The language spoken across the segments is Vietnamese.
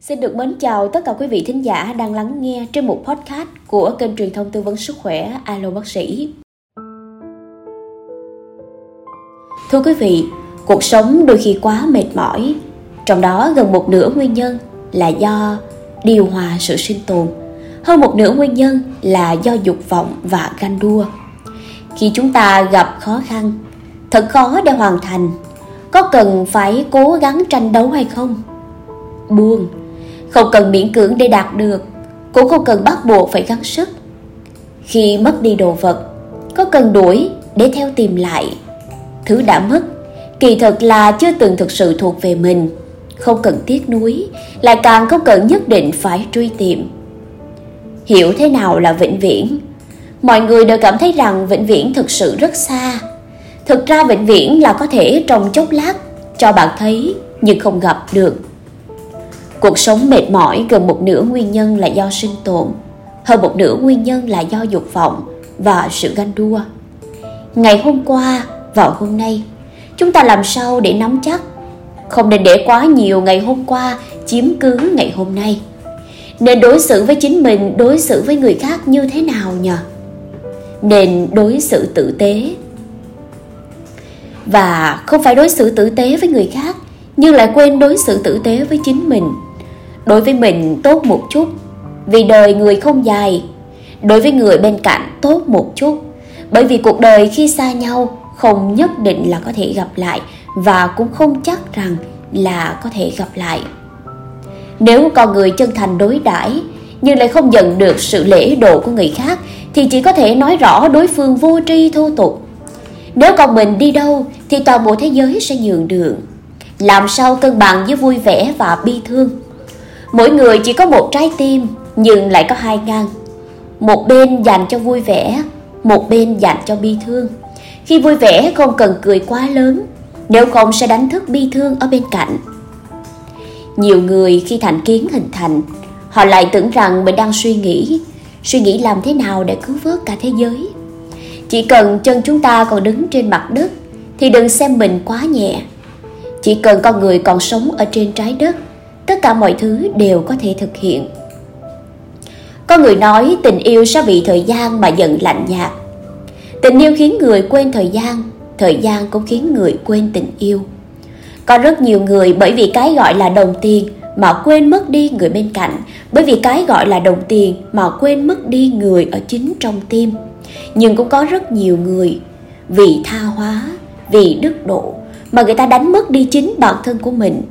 Xin được mến chào tất cả quý vị thính giả đang lắng nghe trên một podcast của kênh truyền thông tư vấn sức khỏe Alo Bác sĩ. Thưa quý vị, cuộc sống đôi khi quá mệt mỏi, trong đó gần một nửa nguyên nhân là do điều hòa sự sinh tồn, hơn một nửa nguyên nhân là do dục vọng và ganh đua. Khi chúng ta gặp khó khăn, thật khó để hoàn thành, có cần phải cố gắng tranh đấu hay không? Buông, không cần miễn cưỡng để đạt được, cũng không cần bắt buộc phải gắng sức. Khi mất đi đồ vật, có cần đuổi để theo tìm lại. Thứ đã mất, kỳ thực là chưa từng thực sự thuộc về mình. Không cần tiếc nuối, lại càng không cần nhất định phải truy tìm. Hiểu thế nào là vĩnh viễn? Mọi người đều cảm thấy rằng vĩnh viễn thực sự rất xa. Thực ra vĩnh viễn là có thể trong chốc lát cho bạn thấy nhưng không gặp được. Cuộc sống mệt mỏi gần một nửa nguyên nhân là do sinh tồn, hơn một nửa nguyên nhân là do dục vọng và sự ganh đua. Ngày hôm qua và hôm nay, chúng ta làm sao để nắm chắc? Không nên để quá nhiều ngày hôm qua chiếm cứ ngày hôm nay. Nên đối xử với chính mình, đối xử với người khác như thế nào nhỉ? Nên đối xử tử tế. Và không phải đối xử tử tế với người khác, nhưng lại quên đối xử tử tế với chính mình đối với mình tốt một chút, vì đời người không dài. Đối với người bên cạnh tốt một chút, bởi vì cuộc đời khi xa nhau không nhất định là có thể gặp lại và cũng không chắc rằng là có thể gặp lại. Nếu con người chân thành đối đãi nhưng lại không nhận được sự lễ độ của người khác, thì chỉ có thể nói rõ đối phương vô tri thô tục. Nếu con mình đi đâu, thì toàn bộ thế giới sẽ nhường đường. Làm sao cân bằng giữa vui vẻ và bi thương? Mỗi người chỉ có một trái tim nhưng lại có hai ngang. Một bên dành cho vui vẻ, một bên dành cho bi thương. Khi vui vẻ không cần cười quá lớn, nếu không sẽ đánh thức bi thương ở bên cạnh. Nhiều người khi thành kiến hình thành, họ lại tưởng rằng mình đang suy nghĩ, suy nghĩ làm thế nào để cứu vớt cả thế giới. Chỉ cần chân chúng ta còn đứng trên mặt đất thì đừng xem mình quá nhẹ. Chỉ cần con người còn sống ở trên trái đất tất cả mọi thứ đều có thể thực hiện. Có người nói tình yêu sẽ bị thời gian mà dần lạnh nhạt. Tình yêu khiến người quên thời gian thời gian cũng khiến người quên tình yêu. Có rất nhiều người bởi vì cái gọi là đồng tiền mà quên mất đi người bên cạnh, bởi vì cái gọi là đồng tiền mà quên mất đi người ở chính trong tim. Nhưng cũng có rất nhiều người vì tha hóa, vì đức độ mà người ta đánh mất đi chính bản thân của mình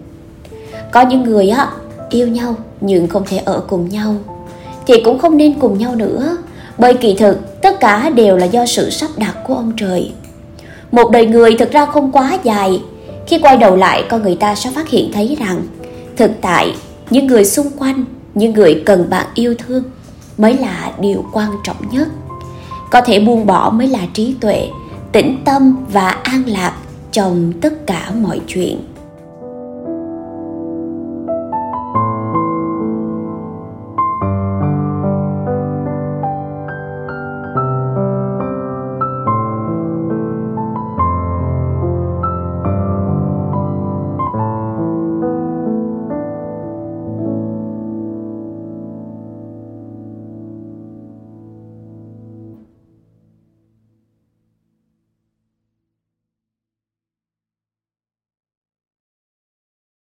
có những người á, yêu nhau nhưng không thể ở cùng nhau. Thì cũng không nên cùng nhau nữa, bởi kỳ thực tất cả đều là do sự sắp đặt của ông trời. Một đời người thực ra không quá dài. Khi quay đầu lại, con người ta sẽ phát hiện thấy rằng thực tại, những người xung quanh, những người cần bạn yêu thương mới là điều quan trọng nhất. Có thể buông bỏ mới là trí tuệ, tĩnh tâm và an lạc trong tất cả mọi chuyện.